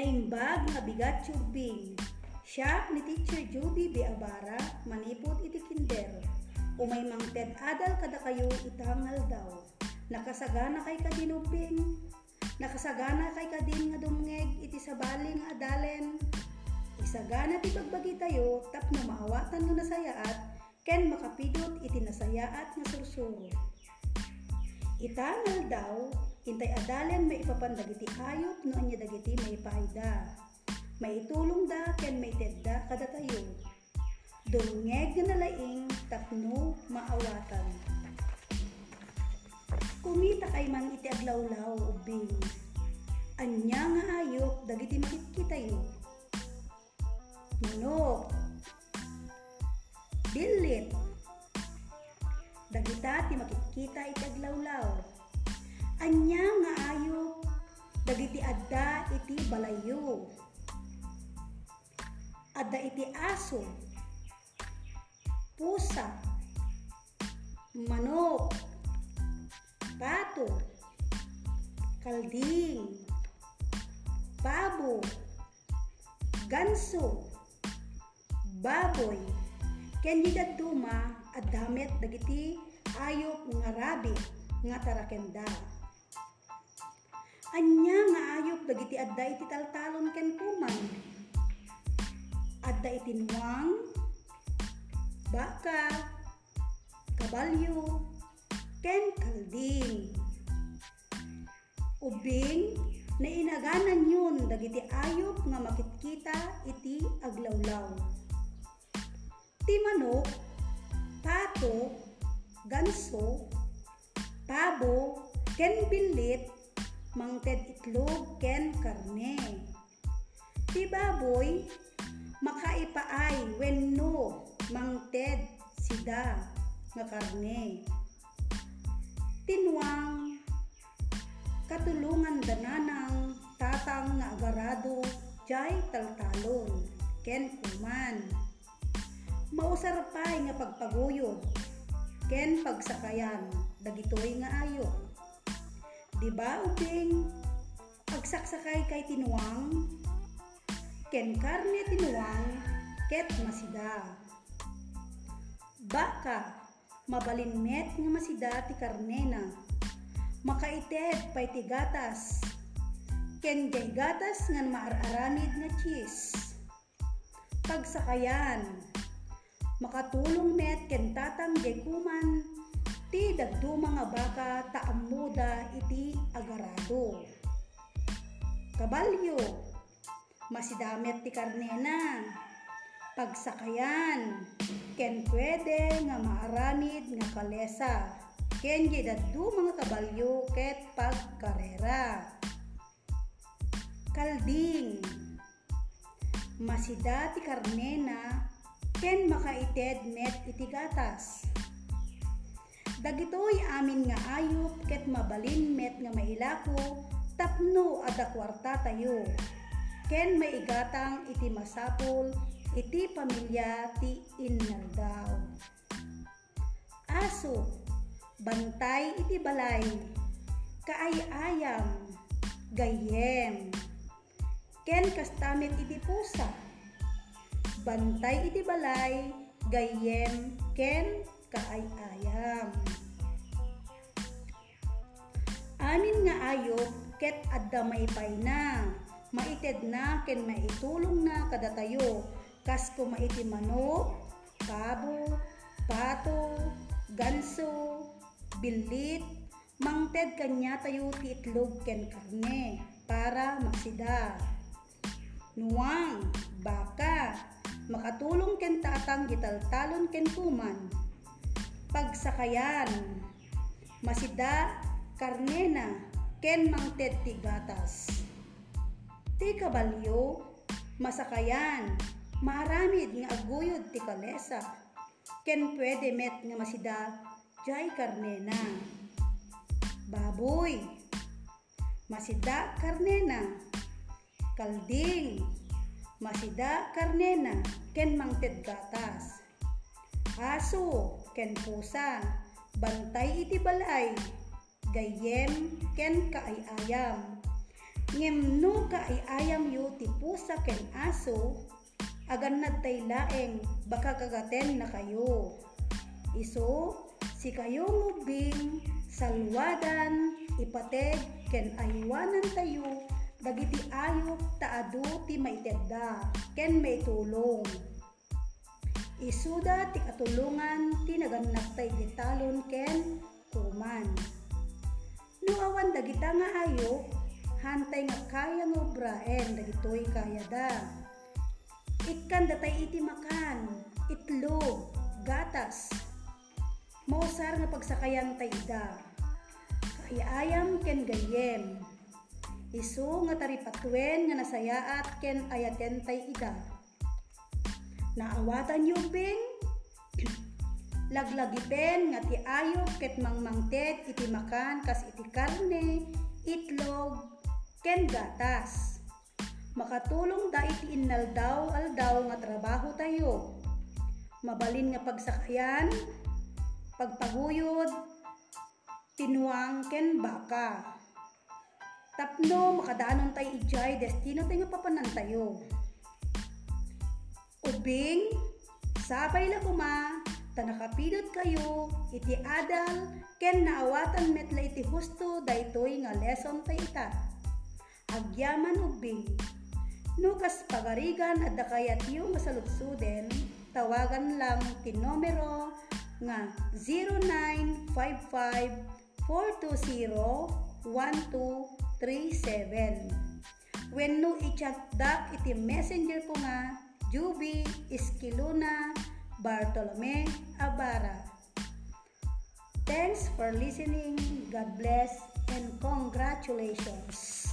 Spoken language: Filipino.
Naimbag nga bigat tubing. Siya ni Teacher Juby Biabara, manipot iti kinder. Umay mangted adal kada kayo itangal daw. Nakasagana kay kadinubing. Nakasagana kay kadin nga dumngeg iti sabali nga adalen. Isagana ti pagbagi tayo tap na maawatan nga nasayaat ken makapidot iti nasayaat nga sursuro. Itangal daw, intay adalen may ipapandagiti ayot no anya dagiti may paida. May itulong da ken may tedda kada tayo. Dungeg nga nalaing tapno maawatan. Kumita kay man iti aglawlaw ubing. Anya nga ayok dagiti makikita yo. Manok. Bilit. Dagita ti makikita iti aglawlaw. Anya nga ayok dagiti adda iti balayo. Adda iti aso, pusa, manok, pato, kalding, pabo, ganso, baboy, ken duma at damit dagiti ayop nga rabbit nga tarakenda. Anya nga ayop dagiti adda iti taltalon ken kuman adda itinwang, baka, kabalyo, ken kalding. Ubing na inaganan yun dagiti ayop nga makitkita iti aglawlaw. Ti manok, pato, ganso, pabo, ken bilit, mangted itlog ken karne. Ti baboy, makaipaay wenno mangted sida nga karne. Tinwang katulungan dananang tatang nga agarado jay taltalon ken kuman. Mausarpay nga pagpaguyod ken pagsakayan dagitoy nga ayo. Di ba ubing pagsaksakay kay tinuang ken karne tinuang ket masida. Baka mabalinmet nga masida ti karne na. Makaited pay ti gatas. Ken jay gatas nga maararamid nga cheese. Pagsakayan, makatulong met ken tatang jay kuman ti dagduma nga baka taamuda iti agarado. Kabalyo, masidamet ti karnena. Pagsakayan, ken pwede nga maaramid nga kalesa. Ken gidaddu mga kabalyo ket pagkarera. Kalding, masida ti karnena ken makaited met iti gatas. Dagitoy amin nga ayop ket mabalin met nga mailako tapno ada kwarta tayo. Ken maigatang iti masapul iti pamilya ti innaldaw. Aso, bantay iti balay, kaayayam, gayem, ken kastamit iti pusa, bantay iti balay, gayem, ken kaayayam. Anin nga ayop ket adda maipay na, maited na ken maitulong na kada tayo kas ko maiti manok, pabo, pato, ganso, bilit, mangted kanya tayo ti itlog ken karne para maksida. Nuwang, baka, makatulong ken tatang gitaltalon ken kuman. Pagsakayan, masida, karne na, ken mangted ti gatas ti kabalyo, masakayan, maramid nga aguyod ti kalesa, ken pwede met nga masida jay karnena. Baboy, masida karnena. Kalding, masida karnena, ken mangted gatas. Aso, ken pusa, bantay iti balay, gayem ken kaayayam Ngem no ka ay ayam yu ti pusa ken aso, agan tay laeng baka kagaten na kayo. Iso, si kayo mubing, salwadan, ipateg, ken aywanan tayo, dagiti ayok taado ti maitedda, ken may tulong. Isuda ti katulungan ti nagannak tay gitalon ken kuman. No awan dagita nga ayok, hantay nga kaya nga obraen dagitoy kaya da. Ikan datay iti makan, itlog, gatas, Mausar nga pagsakayan tay ida. Kaayayam ken gayem. Isu nga taripatwen nga nasayaat ken ayaten tay ida. Naawatan yubing laglagipen nga ti ayok ket mangmangted iti makan kas iti karne, itlog, ken gatas. Makatulong da iti innaldaw aldaw nga trabaho tayo. Mabalin nga pagsakayan, pagpaguyod, tinuang ken baka. Tapno makadaanon tay ijay destino tayo nga papanan tayo. Ubing, sabay la kuma, tanakapidot kayo, iti adal, ken naawatan metla iti husto daytoy nga lesson tay ita. Agyaman ubing, nukas pagarigan at dakayat yung masaludsuden, tawagan lang ti numero nga 0955-420-1237. When no i-chat dak iti messenger ko nga Juby Esquiluna Bartolome Abara. Thanks for listening. God bless and congratulations.